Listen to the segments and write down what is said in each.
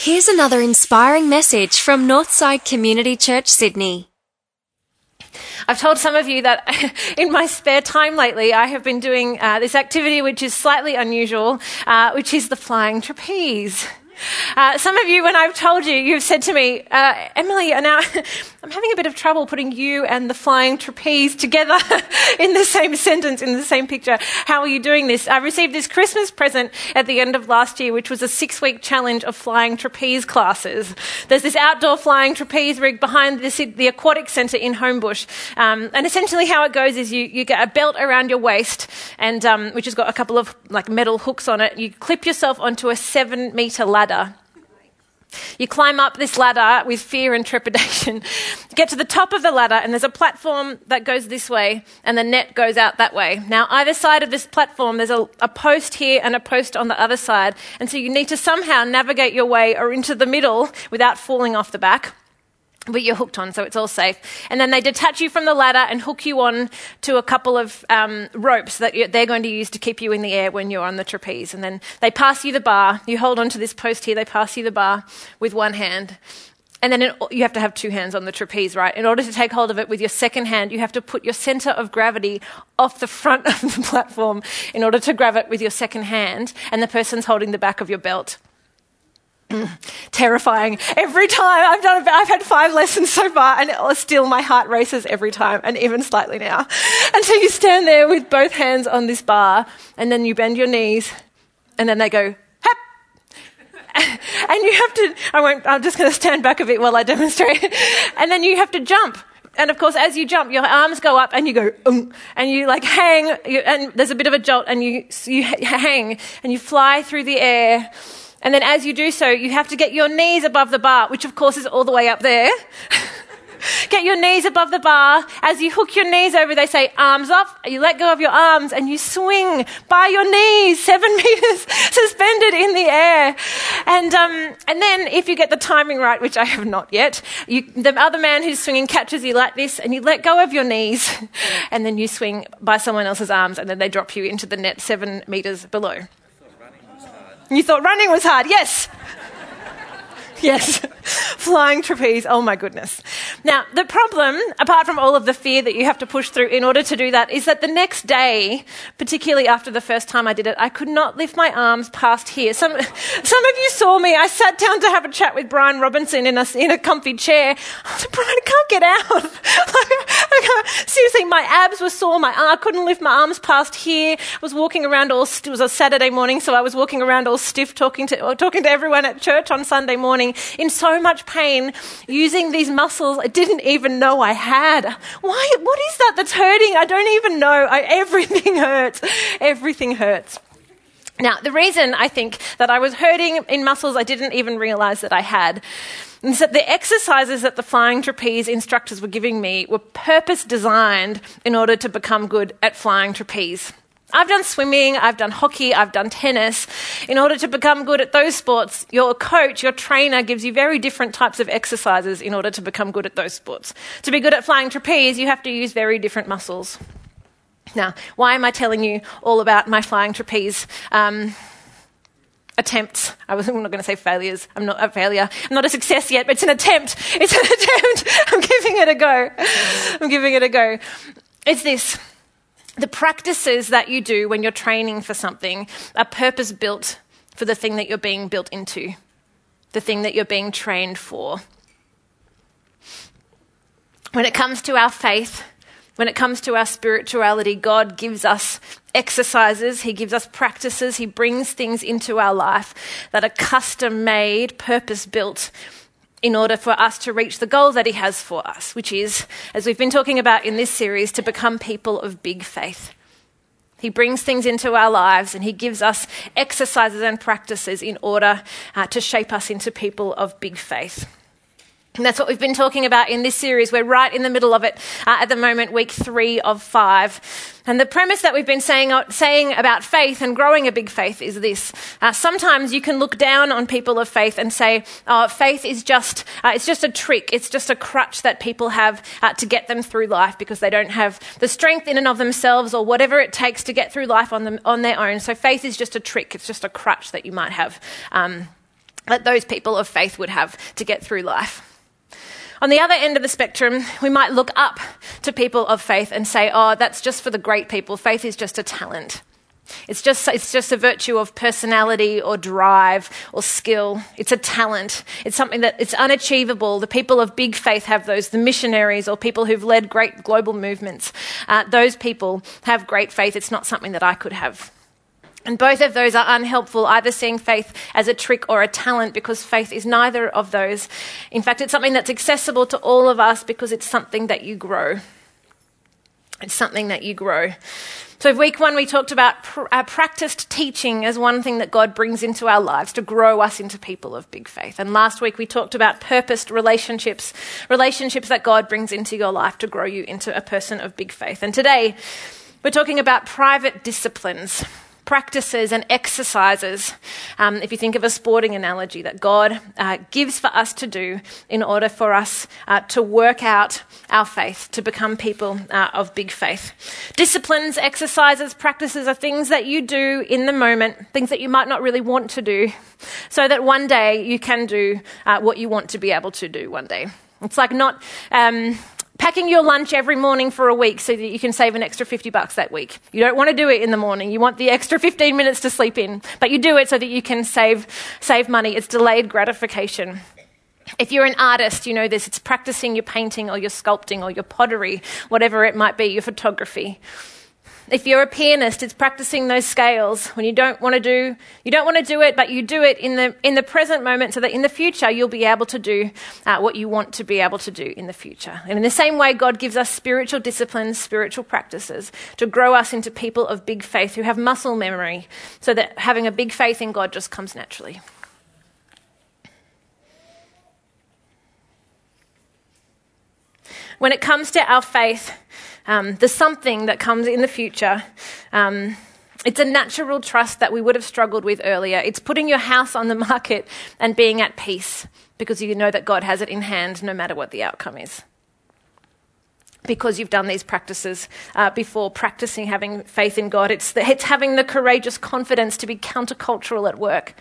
Here's another inspiring message from Northside Community Church, Sydney. I've told some of you that in my spare time lately, I have been doing uh, this activity which is slightly unusual, uh, which is the flying trapeze. Uh, some of you, when I've told you, you've said to me, uh, Emily, now I'm having a bit of trouble putting you and the flying trapeze together in the same sentence, in the same picture. How are you doing this? I received this Christmas present at the end of last year, which was a six week challenge of flying trapeze classes. There's this outdoor flying trapeze rig behind the aquatic centre in Homebush. Um, and essentially, how it goes is you, you get a belt around your waist, and um, which has got a couple of like metal hooks on it. You clip yourself onto a seven metre ladder ladder. You climb up this ladder with fear and trepidation. Get to the top of the ladder, and there's a platform that goes this way, and the net goes out that way. Now, either side of this platform, there's a, a, post here and a post on the other side, and so you need to somehow navigate your way or into the middle without falling off the back but you're hooked on, so it's all safe. And then they detach you from the ladder and hook you on to a couple of um, ropes that they're going to use to keep you in the air when you're on the trapeze. And then they pass you the bar. You hold on to this post here. They pass you the bar with one hand. And then you have to have two hands on the trapeze, right? In order to take hold of it with your second hand, you have to put your center of gravity off the front of the platform in order to grab it with your second hand, and the person's holding the back of your belt. terrifying. Every time I've done, I've had five lessons so far, and still my heart races every time, and even slightly now. And so you stand there with both hands on this bar, and then you bend your knees, and then they go, and you have to, I won't, I'm just going to stand back a bit while I demonstrate. and then you have to jump. And of course, as you jump, your arms go up and you go, um, and you like hang, you, and there's a bit of a jolt, and you, you hang, and you fly through the air and then as you do so, you have to get your knees above the bar, which of course is all the way up there. get your knees above the bar. As you hook your knees over, they say arms up. You let go of your arms and you swing by your knees, seven meters suspended in the air. And, um, and then if you get the timing right, which I have not yet, you, the other man who's swinging catches you like this and you let go of your knees and then you swing by someone else's arms and then they drop you into the net seven meters below. You thought running was hard. Yes. Yes, flying trapeze. Oh my goodness. Now, the problem, apart from all of the fear that you have to push through in order to do that, is that the next day, particularly after the first time I did it, I could not lift my arms past here. Some, some of you saw me. I sat down to have a chat with Brian Robinson in a, in a comfy chair. I Brian, I can't get out. Seriously, my abs were sore. My I couldn't lift my arms past here. I was walking around all, it was a Saturday morning, so I was walking around all stiff talking to, talking to everyone at church on Sunday morning in so much pain using these muscles I didn't even know I had. Why? What is that that's hurting? I don't even know. I, everything hurts. Everything hurts. Now, the reason I think that I was hurting in muscles I didn't even realize that I had is that the exercises that the flying trapeze instructors were giving me were purpose designed in order to become good at flying trapeze. I've done swimming, I've done hockey, I've done tennis. In order to become good at those sports, your coach, your trainer gives you very different types of exercises in order to become good at those sports. To be good at flying trapeze, you have to use very different muscles. Now, why am I telling you all about my flying trapeze? Um, attempts. I was I'm not going to say failures. I'm not a failure. I'm not a success yet, but it's an attempt. It's an attempt. I'm giving it a go. I'm giving it a go. It's this the practices that you do when you're training for something are purpose built for the thing that you're being built into, the thing that you're being trained for. When it comes to our faith, when it comes to our spirituality, God gives us exercises, He gives us practices, He brings things into our life that are custom made, purpose built in order for us to reach the goal that He has for us, which is, as we've been talking about in this series, to become people of big faith. He brings things into our lives and He gives us exercises and practices in order uh, to shape us into people of big faith. And that's what we've been talking about in this series. We're right in the middle of it uh, at the moment, week three of five. And the premise that we've been saying, uh, saying about faith and growing a big faith is this. Uh, sometimes you can look down on people of faith and say, oh, faith is just, uh, it's just a trick. It's just a crutch that people have uh, to get them through life because they don't have the strength in and of themselves or whatever it takes to get through life on, them, on their own. So faith is just a trick. It's just a crutch that you might have. Um, that those people of faith would have to get through life. On the other end of the spectrum, we might look up to people of faith and say, oh, that's just for the great people. Faith is just a talent. It's just, it's just a virtue of personality or drive or skill. It's a talent. It's something that it's unachievable. The people of big faith have those. The missionaries or people who've led great global movements, uh, those people have great faith. It's not something that I could have. And both of those are unhelpful, either seeing faith as a trick or a talent, because faith is neither of those. In fact, it's something that's accessible to all of us because it's something that you grow. It's something that you grow. So, week one, we talked about pr- uh, practiced teaching as one thing that God brings into our lives to grow us into people of big faith. And last week, we talked about purposed relationships, relationships that God brings into your life to grow you into a person of big faith. And today, we're talking about private disciplines practices and exercises, um, if you think of a sporting analogy, that God uh, gives for us to do in order for us uh, to work out our faith, to become people uh, of big faith. Disciplines, exercises, practices are things that you do in the moment, things that you might not really want to do, so that one day you can do uh, what you want to be able to do one day. It's like not. Um, packing your lunch every morning for a week so that you can save an extra 50 bucks that week. You don't want to do it in the morning. You want the extra 15 minutes to sleep in, but you do it so that you can save, save money. It's delayed gratification. If you're an artist, you know this. It's practicing your painting or your sculpting or your pottery, whatever it might be, your photography. If you're a pianist, it's practicing those scales when you don't want to do you don't want to do it, but you do it in the in the present moment, so that in the future you'll be able to do uh, what you want to be able to do in the future. And in the same way, God gives us spiritual disciplines, spiritual practices to grow us into people of big faith who have muscle memory, so that having a big faith in God just comes naturally. When it comes to our faith, um, the something that comes in the future. Um, it's a natural trust that we would have struggled with earlier. It's putting your house on the market and being at peace because you know that God has it in hand no matter what the outcome is. Because you've done these practices uh, before, practicing having faith in God. It's, the, it's having the courageous confidence to be countercultural at work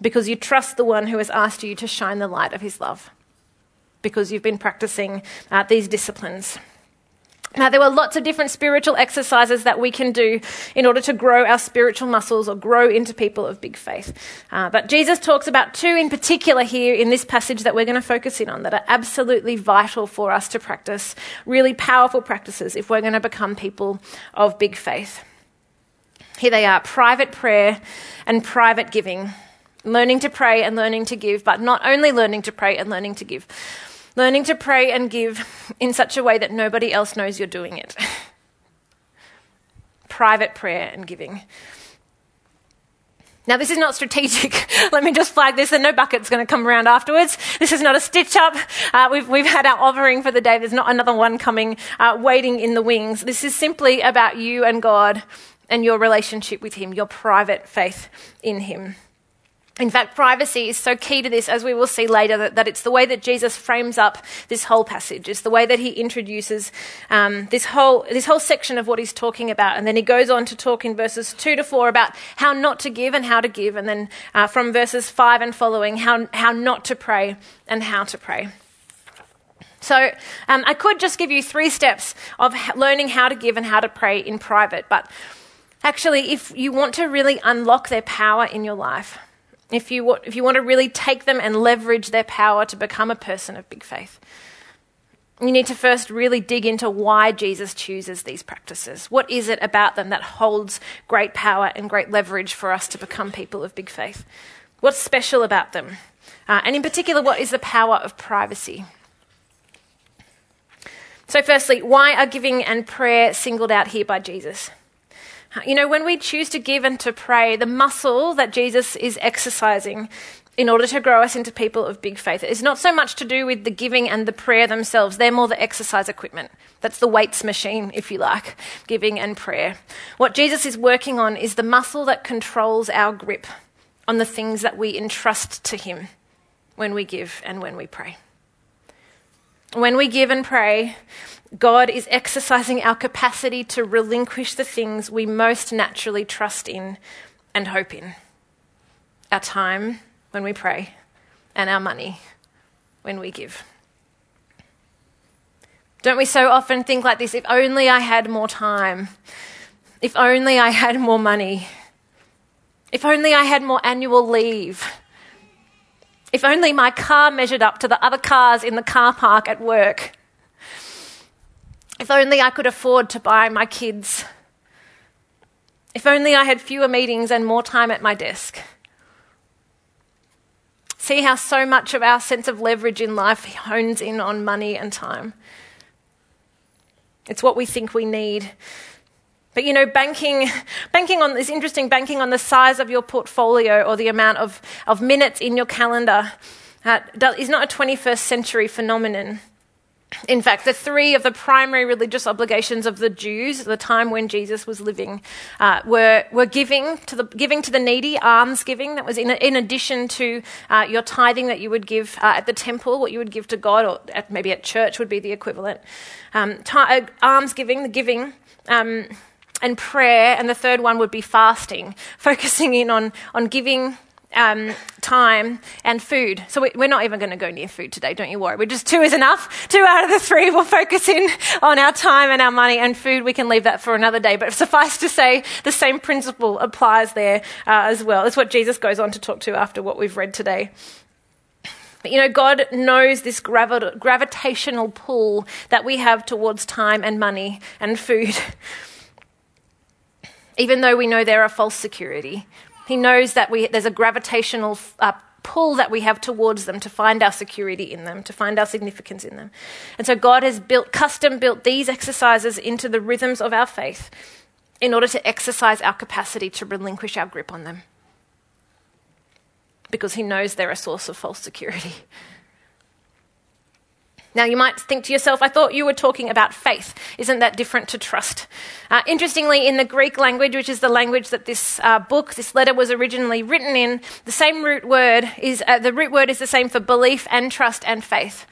because you trust the one who has asked you to shine the light of his love because you've been practicing uh, these disciplines. Now, there were lots of different spiritual exercises that we can do in order to grow our spiritual muscles or grow into people of big faith. Uh, but Jesus talks about two in particular here in this passage that we're going to focus in on that are absolutely vital for us to practice, really powerful practices if we're going to become people of big faith. Here they are private prayer and private giving. Learning to pray and learning to give, but not only learning to pray and learning to give Learning to pray and give in such a way that nobody else knows you're doing it. Private prayer and giving. Now, this is not strategic. Let me just flag this, and no bucket's going to come around afterwards. This is not a stitch up. Uh, we've, we've had our offering for the day. There's not another one coming, uh, waiting in the wings. This is simply about you and God and your relationship with Him, your private faith in Him. In fact, privacy is so key to this, as we will see later, that, that it's the way that Jesus frames up this whole passage. It's the way that he introduces um, this, whole, this whole section of what he's talking about. And then he goes on to talk in verses 2 to 4 about how not to give and how to give. And then uh, from verses 5 and following, how, how not to pray and how to pray. So um, I could just give you three steps of learning how to give and how to pray in private. But actually, if you want to really unlock their power in your life, if you, if you want to really take them and leverage their power to become a person of big faith. You need to first really dig into why Jesus chooses these practices. What is it about them that holds great power and great leverage for us to become people of big faith? What's special about them? Uh, and in particular, what is the power of privacy? So, firstly, why are giving and prayer singled out here by Jesus? You know, when we choose to give and to pray, the muscle that Jesus is exercising in order to grow us into people of big faith is not so much to do with the giving and the prayer themselves. They're more the exercise equipment. That's the weights machine, if you like, giving and prayer. What Jesus is working on is the muscle that controls our grip on the things that we entrust to Him when we give and when we pray. When we give and pray, God is exercising our capacity to relinquish the things we most naturally trust in and hope in. Our time, when we pray and our money when we give. Don't we so often think like this if only I had more time, if only I had more money, if only I had more annual leave, if only my car measured up to the other cars in the car park at work, if only I could afford to buy my kids, if only I had fewer meetings and more time at my desk. See how so much of our sense of leverage in life hones in on money and time. It's what we think we need. But you know, banking, banking on is interesting. Banking on the size of your portfolio or the amount of, of minutes in your calendar uh, is not a 21st century phenomenon. In fact, the three of the primary religious obligations of the Jews at the time when Jesus was living uh, were, were giving, to the, giving to the needy, alms giving, that was in, in addition to uh, your tithing that you would give uh, at the temple, what you would give to God, or at, maybe at church would be the equivalent. Um, t- uh, alms giving, the giving. Um, and prayer, and the third one would be fasting, focusing in on, on giving um, time and food. So we, are not even going to go near food today, don't you worry. We're just two is enough. Two out of the three will focus in on our time and our money and food. We can leave that for another day. But suffice to say, the same principle applies there uh, as well. That's what Jesus goes on to talk to after what we've read today. But you know, God knows this gravi- gravitational pull that we have towards time and money and food. Even though we know they're a false security, he knows that we, there's a gravitational uh, pull that we have towards them to find our security in them, to find our significance in them. And so God has built, custom built these exercises into the rhythms of our faith in order to exercise our capacity to relinquish our grip on them. Because He knows they're a source of false security. Now, you might think to yourself, I thought you were talking about faith. Isn't that different to trust? Uh, interestingly, in the Greek language, which is the language that this uh, book, this letter was originally written in, the same root word is, uh, the root word is the same for belief and trust and faith.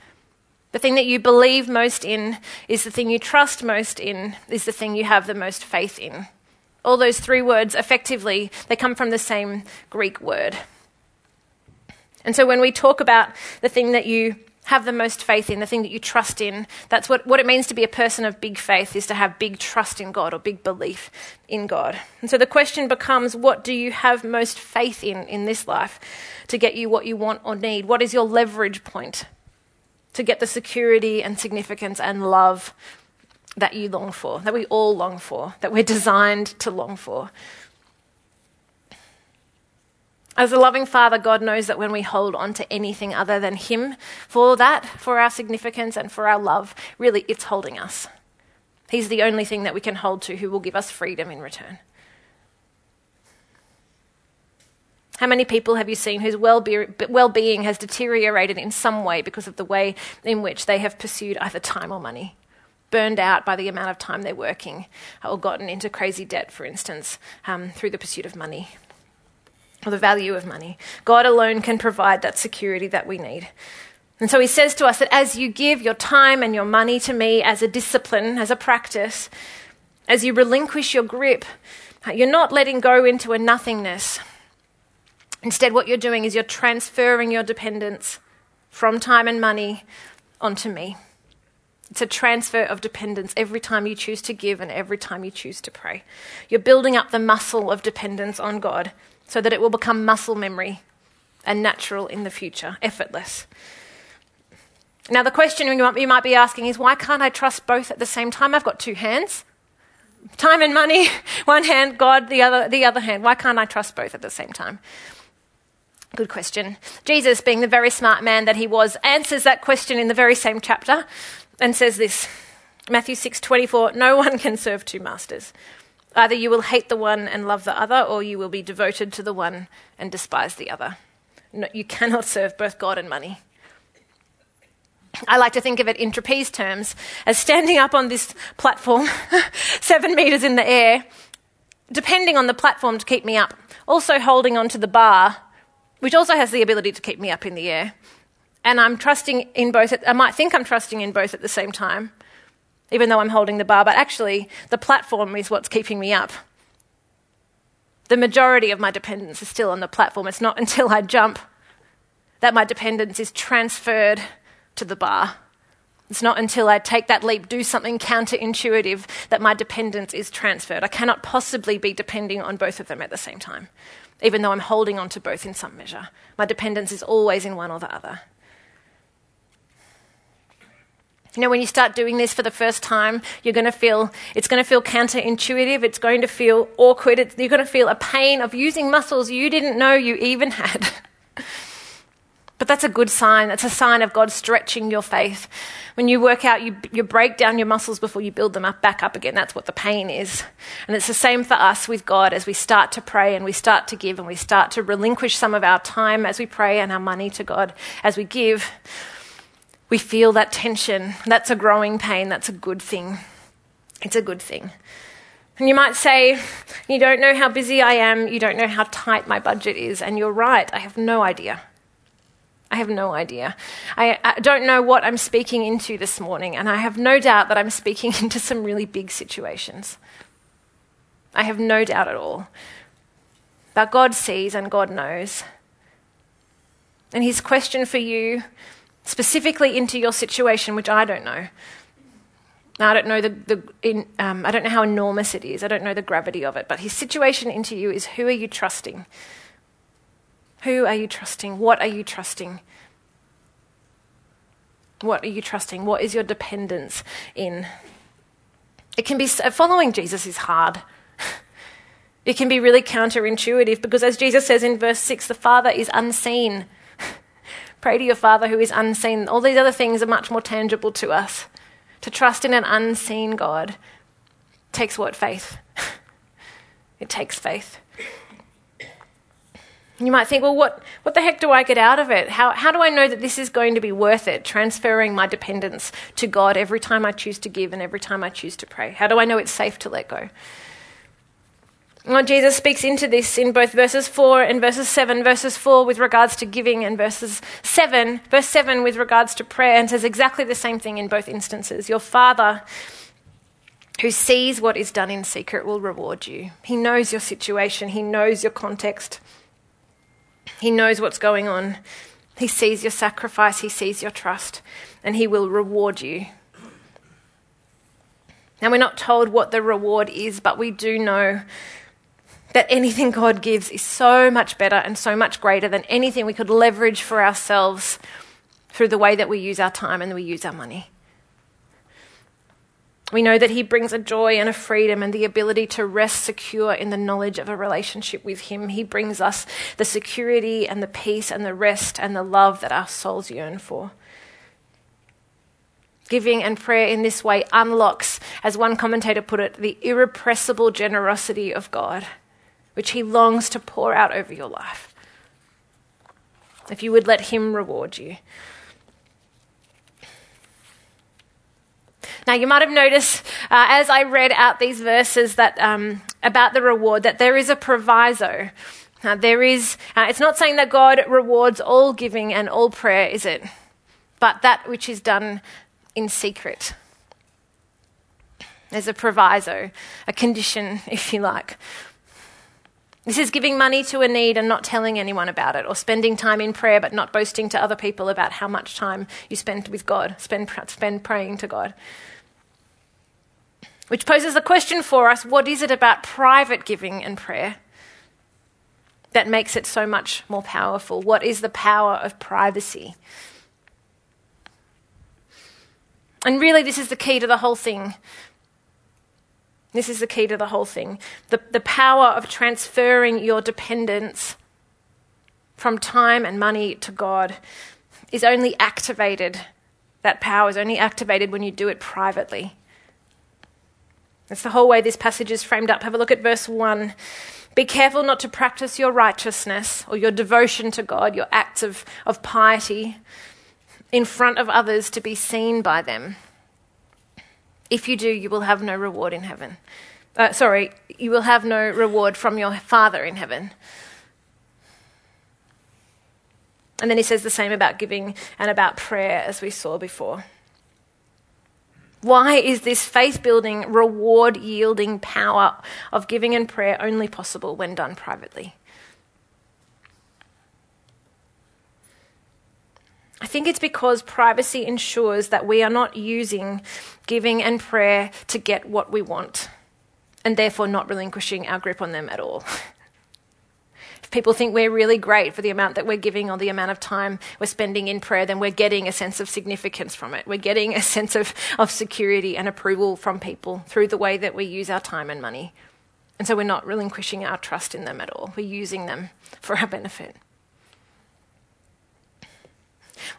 The thing that you believe most in is the thing you trust most in, is the thing you have the most faith in. All those three words, effectively, they come from the same Greek word. And so when we talk about the thing that you have the most faith in, the thing that you trust in. That's what, what it means to be a person of big faith, is to have big trust in God or big belief in God. And so the question becomes what do you have most faith in in this life to get you what you want or need? What is your leverage point to get the security and significance and love that you long for, that we all long for, that we're designed to long for? As a loving Father, God knows that when we hold on to anything other than Him for that, for our significance and for our love, really it's holding us. He's the only thing that we can hold to who will give us freedom in return. How many people have you seen whose well being has deteriorated in some way because of the way in which they have pursued either time or money? Burned out by the amount of time they're working, or gotten into crazy debt, for instance, um, through the pursuit of money or the value of money. God alone can provide that security that we need. And so he says to us that as you give your time and your money to me as a discipline, as a practice, as you relinquish your grip, you're not letting go into a nothingness. Instead, what you're doing is you're transferring your dependence from time and money onto me. It's a transfer of dependence every time you choose to give and every time you choose to pray. You're building up the muscle of dependence on God so that it will become muscle memory and natural in the future, effortless. Now, the question you might be asking is why can't I trust both at the same time? I've got two hands time and money, one hand, God, the other, the other hand. Why can't I trust both at the same time? Good question. Jesus, being the very smart man that he was, answers that question in the very same chapter and says this Matthew 6:24, no one can serve two masters. Either you will hate the one and love the other, or you will be devoted to the one and despise the other. No, you cannot serve both God and money. I like to think of it in trapeze terms as standing up on this platform, seven meters in the air, depending on the platform to keep me up, also holding onto the bar, which also has the ability to keep me up in the air. And I'm trusting in both, I might think I'm trusting in both at the same time even though I'm holding the bar, but actually, the platform is what's keeping me up. The majority of my dependence is still on the platform. It's not until I jump that my dependence is transferred to the bar. It's not until I take that leap, do something counterintuitive, that my dependence is transferred. I cannot possibly be depending on both of them at the same time, even though I'm holding on to both in some measure. My dependence is always in one or the other. You know, when you start doing this for the first time, you're going to feel, it's going to feel counterintuitive. It's going to feel awkward. It's, you're going to feel a pain of using muscles you didn't know you even had. but that's a good sign. That's a sign of God stretching your faith. When you work out, you, you break down your muscles before you build them up back up again. That's what the pain is. And it's the same for us with God as we start to pray and we start to give and we start to relinquish some of our time as we pray and our money to God as we give we feel that tension. That's a growing pain. That's a good thing. It's a good thing. And you might say, You don't know how busy I am. You don't know how tight my budget is. And you're right. I have no idea. I have no idea. I, I, don't know what I'm speaking into this morning. And I have no doubt that I'm speaking into some really big situations. I have no doubt at all. But God sees and God knows. And his question for you specifically into your situation, which I don't know. I don't know the, the in, um, I don't know how enormous it is. I don't know the gravity of it. But his situation into you is who are you trusting? Who are you trusting? What are you trusting? What are you trusting? What is your dependence in? It can be following Jesus is hard. It can be really counterintuitive because, as Jesus says in verse 6, the Father is unseen. Pray to your Father who is unseen. All these other things are much more tangible to us. To trust in an unseen God takes what? Faith. it takes faith. You might think, well, what, what the heck do I get out of it? How, how do I know that this is going to be worth it, transferring my dependence to God every time I choose to give and every time I choose to pray? How do I know it's safe to let go? Jesus speaks into this in both verses 4 and verses 7. Verses 4 with regards to giving, and verses 7, verse 7 with regards to prayer, and says exactly the same thing in both instances. Your Father who sees what is done in secret will reward you. He knows your situation, He knows your context, He knows what's going on. He sees your sacrifice, He sees your trust, and He will reward you. Now, we're not told what the reward is, but we do know that anything God gives is so much better and so much greater than anything we could leverage for ourselves through the way that we use our time and we use our money. We know that He brings a joy and a freedom and the ability to rest secure in the knowledge of a relationship with Him. He brings us the security and the peace and the rest and the love that our souls yearn for. Giving and prayer in this way unlocks, as one commentator put it, the irrepressible generosity of God which He longs to pour out over your life. If you would let Him reward you. Now, you might have noticed uh, as I read out these verses that um, about the reward that there is a proviso. Now, there is. Uh, it's not saying that God rewards all giving and all prayer, is it? But that which is done in secret. There's a proviso, a condition, if you like. This is giving money to a need and not telling anyone about it, or spending time in prayer but not boasting to other people about how much time you spend with God, spend, spend praying to God. Which poses the question for us what is it about private giving and prayer that makes it so much more powerful? What is the power of privacy? And really, this is the key to the whole thing. This is the key to the whole thing. The, the power of transferring your dependence from time and money to God is only activated, that power is only activated when you do it privately. That's the whole way this passage is framed up. Have a look at verse 1. Be careful not to practice your righteousness or your devotion to God, your acts of, of piety, in front of others to be seen by them. If you do, you will have no reward in heaven. Uh, sorry, you will have no reward from your Father in heaven. And then he says the same about giving and about prayer, as we saw before. Why is this faith building, reward yielding power of giving and prayer only possible when done privately? Think it's because privacy ensures that we are not using giving and prayer to get what we want, and therefore not relinquishing our grip on them at all. if people think we're really great for the amount that we're giving or the amount of time we're spending in prayer, then we're getting a sense of significance from it. We're getting a sense of, of security and approval from people through the way that we use our time and money. And so we're not relinquishing our trust in them at all. We're using them for our benefit.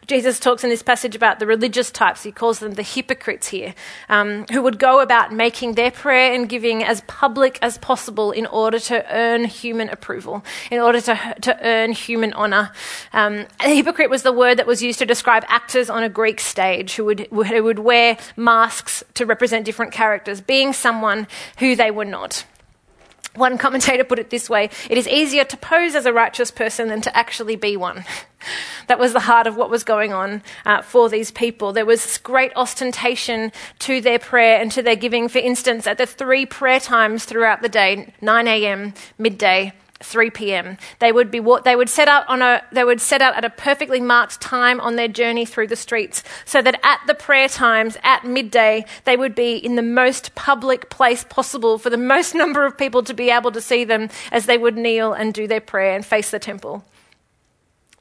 Jesus talks in this passage about the religious types. He calls them the hypocrites here, um, who would go about making their prayer and giving as public as possible in order to earn human approval, in order to, to earn human honor. Um, a hypocrite was the word that was used to describe actors on a Greek stage who would, who would wear masks to represent different characters, being someone who they were not. One commentator put it this way it is easier to pose as a righteous person than to actually be one. that was the heart of what was going on uh, for these people. There was great ostentation to their prayer and to their giving. For instance, at the three prayer times throughout the day 9 a.m., midday, 3 p.m. They would be they would set out on a they would set out at a perfectly marked time on their journey through the streets, so that at the prayer times at midday they would be in the most public place possible for the most number of people to be able to see them as they would kneel and do their prayer and face the temple.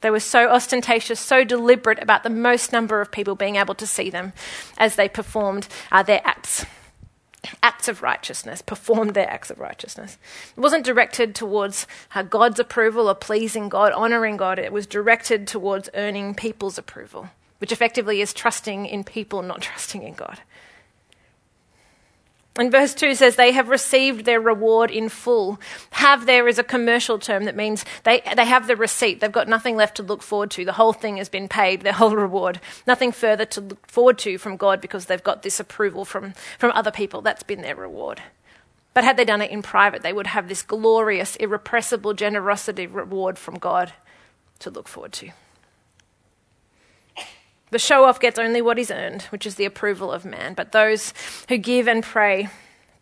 They were so ostentatious, so deliberate about the most number of people being able to see them as they performed uh, their acts acts of righteousness, performed their acts of righteousness. It wasn't directed towards God's approval or pleasing God, honoring God. It was directed towards earning people's approval, which effectively is trusting in people, not trusting in God. And verse 2 says, They have received their reward in full. Have there is a commercial term that means they, they have the receipt. They've got nothing left to look forward to. The whole thing has been paid, their whole reward. Nothing further to look forward to from God because they've got this approval from, from other people. That's been their reward. But had they done it in private, they would have this glorious, irrepressible generosity reward from God to look forward to. The show off gets only what is earned, which is the approval of man. But those who give and pray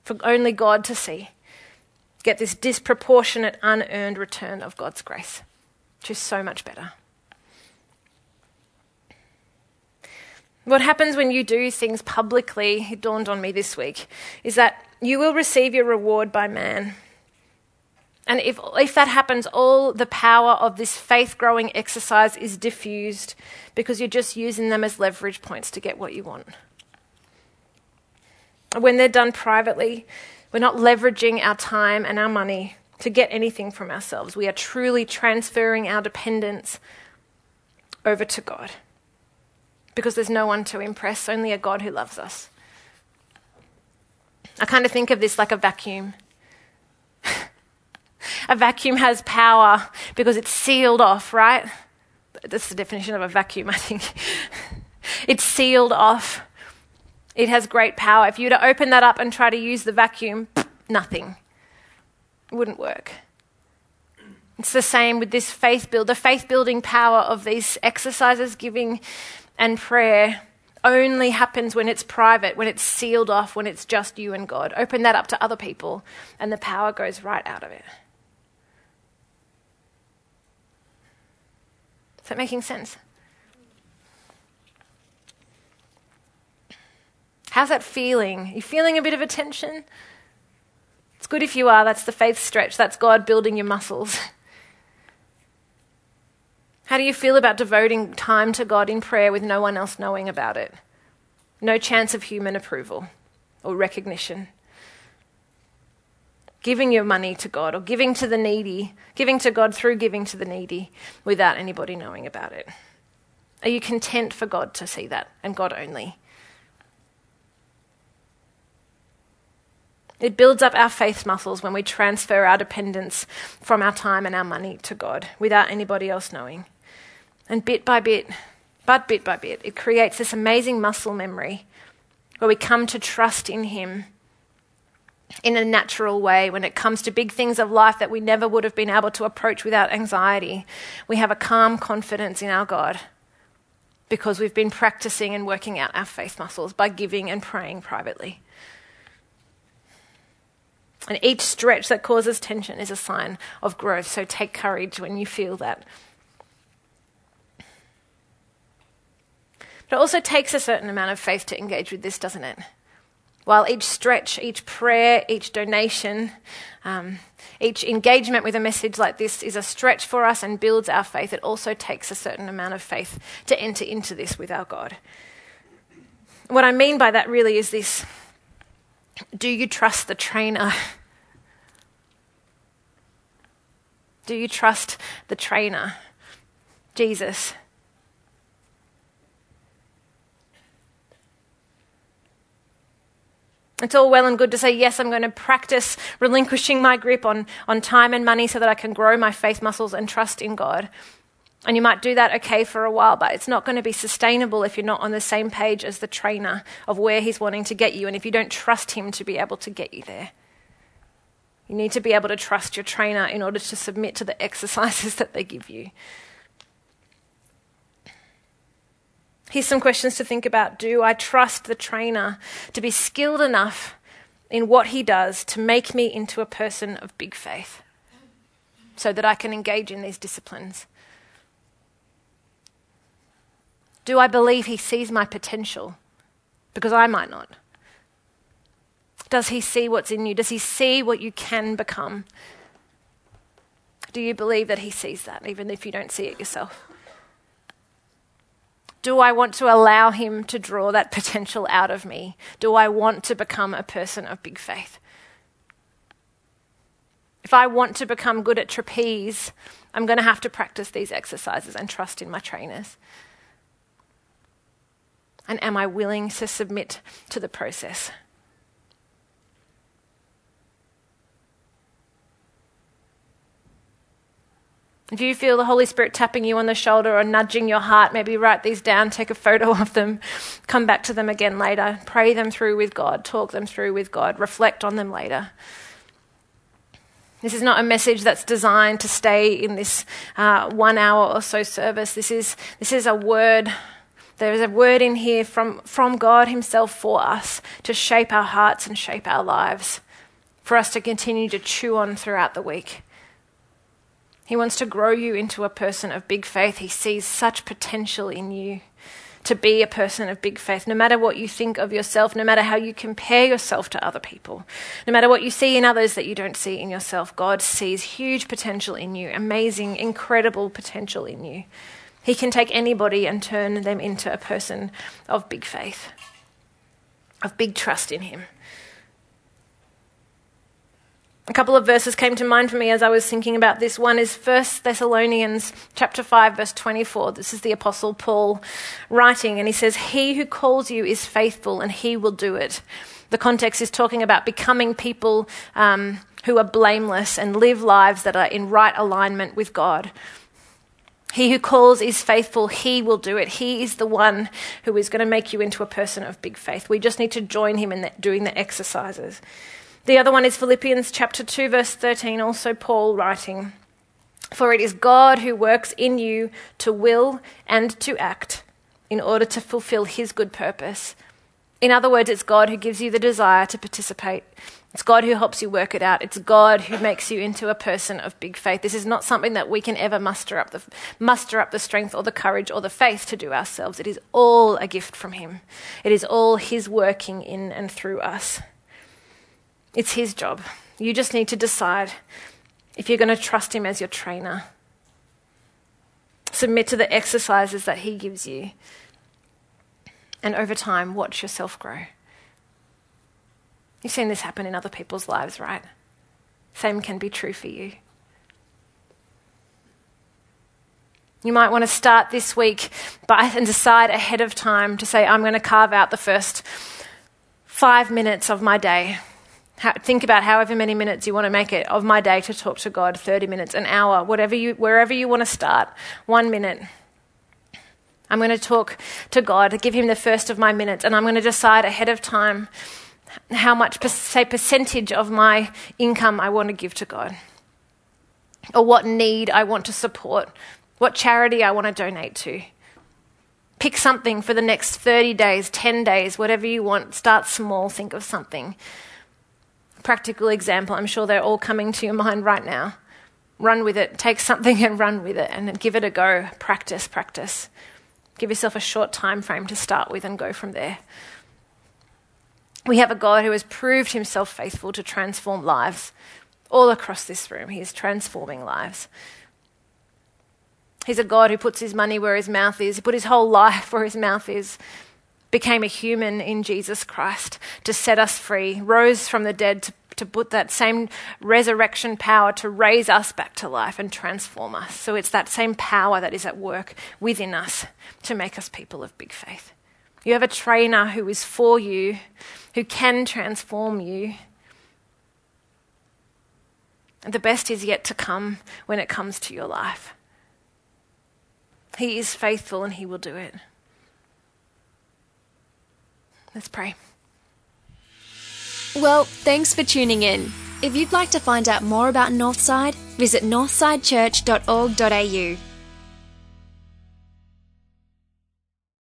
for only God to see get this disproportionate, unearned return of God's grace, which is so much better. What happens when you do things publicly, it dawned on me this week, is that you will receive your reward by man. And if, if that happens, all the power of this faith growing exercise is diffused because you're just using them as leverage points to get what you want. When they're done privately, we're not leveraging our time and our money to get anything from ourselves. We are truly transferring our dependence over to God because there's no one to impress, only a God who loves us. I kind of think of this like a vacuum. A vacuum has power because it's sealed off, right? That's the definition of a vacuum, I think. it's sealed off. It has great power. If you were to open that up and try to use the vacuum, nothing. It wouldn't work. It's the same with this faith build. The faith building power of these exercises, giving and prayer, only happens when it's private, when it's sealed off, when it's just you and God. Open that up to other people, and the power goes right out of it. Is that making sense? How's that feeling? Are you feeling a bit of a tension? It's good if you are. That's the faith stretch. That's God building your muscles. How do you feel about devoting time to God in prayer with no one else knowing about it? No chance of human approval or recognition giving your money to God or giving to the needy, giving to God through giving to the needy without anybody knowing about it? Are you content for God to see that and God only? It builds up our faith muscles when we transfer our dependence from our time and our money to God without anybody else knowing. And bit by bit, but bit by bit, it creates this amazing muscle memory where we come to trust in Him in a natural way when it comes to big things of life that we never would have been able to approach without anxiety. We have a calm confidence in our God because we've been practicing and working out our faith muscles by giving and praying privately. And each stretch that causes tension is a sign of growth, so take courage when you feel that. But it also takes a certain amount of faith to engage with this, doesn't it? While each stretch, each prayer, each donation, um, each engagement with a message like this is a stretch for us and builds our faith, it also takes a certain amount of faith to enter into this with our God. What I mean by that really is this do you trust the trainer? Do you trust the trainer, Jesus? It's all well and good to say, yes, I'm going to practice relinquishing my grip on, on time and money so that I can grow my faith muscles and trust in God. And you might do that okay for a while, but it's not going to be sustainable if you're not on the same page as the trainer of where he's wanting to get you and if you don't trust him to be able to get you there. You need to be able to trust your trainer in order to submit to the exercises that they give you. Here's some questions to think about. Do I trust the trainer to be skilled enough in what he does to make me into a person of big faith so that I can engage in these disciplines? Do I believe he sees my potential? Because I might not. Does he see what's in you? Does he see what you can become? Do you believe that he sees that, even if you don't see it yourself? Do I want to allow Him to draw that potential out of me? Do I want to become a person of big faith? If I want to become good at trapeze, I'm going to have to practice these exercises and trust in my trainers. And am I willing to submit to the process? If you feel the Holy Spirit tapping you on the shoulder or nudging your heart, maybe write these down, take a photo of them, come back to them again later, pray them through with God, talk them through with God, reflect on them later. This is not a message that's designed to stay in this uh, one hour or so service. This is, this is a word. There is a word in here from, from God Himself for us to shape our hearts and shape our lives, for us to continue to chew on throughout the week. He wants to grow you into a person of big faith. He sees such potential in you to be a person of big faith, no matter what you think of yourself, no matter how you compare yourself to other people, no matter what you see in others that you don't see in yourself. God sees huge potential in you, amazing, incredible potential in you. He can take anybody and turn them into a person of big faith, of big trust in Him. A couple of verses came to mind for me as I was thinking about this. One is 1 Thessalonians chapter 5 verse 24. This is the apostle Paul writing and he says, "He who calls you is faithful and he will do it." The context is talking about becoming people um, who are blameless and live lives that are in right alignment with God. He who calls is faithful, he will do it. He is the one who is going to make you into a person of big faith. We just need to join him in the, doing the exercises. The other one is Philippians chapter 2 verse 13 also Paul writing for it is God who works in you to will and to act in order to fulfill his good purpose. In other words, it's God who gives you the desire to participate. It's God who helps you work it out. It's God who makes you into a person of big faith. This is not something that we can ever muster up the, muster up the strength or the courage or the faith to do ourselves. It is all a gift from Him. It is all His working in and through us. It's his job. You just need to decide if you're going to trust him as your trainer. Submit to the exercises that he gives you. And over time, watch yourself grow. You've seen this happen in other people's lives, right? Same can be true for you. You might want to start this week by and decide ahead of time to say, I'm going to carve out the first five minutes of my day how, think about however many minutes you want to make it of my day to talk to God 30 minutes, an hour, whatever you, wherever you want to start, one minute. I'm going to talk to God, give Him the first of my minutes, and I'm going to decide ahead of time how much, say, percentage of my income I want to give to God, or what need I want to support, what charity I want to donate to. Pick something for the next 30 days, 10 days, whatever you want. Start small, think of something practical example. I'm sure they're all coming to your mind right now. Run with it. Take something and run with it and give it a go. Practice, practice. Give yourself a short time frame to start with and go from there. We have a God who has proved himself faithful to transform lives all across this room. He is transforming lives. He's a God who puts his money where his mouth is, he put his whole life where his mouth is, became a human in Jesus Christ to set us free, rose from the dead to, to put that same resurrection power to raise us back to life and transform us. So it's that same power that is at work within us to make us people of big faith. You have a trainer who is for you, who can transform you. And the best is yet to come when it comes to your life. He is faithful and He will do it. Let's pray. Well, thanks for tuning in. If you'd like to find out more about Northside, visit northsidechurch.org.au.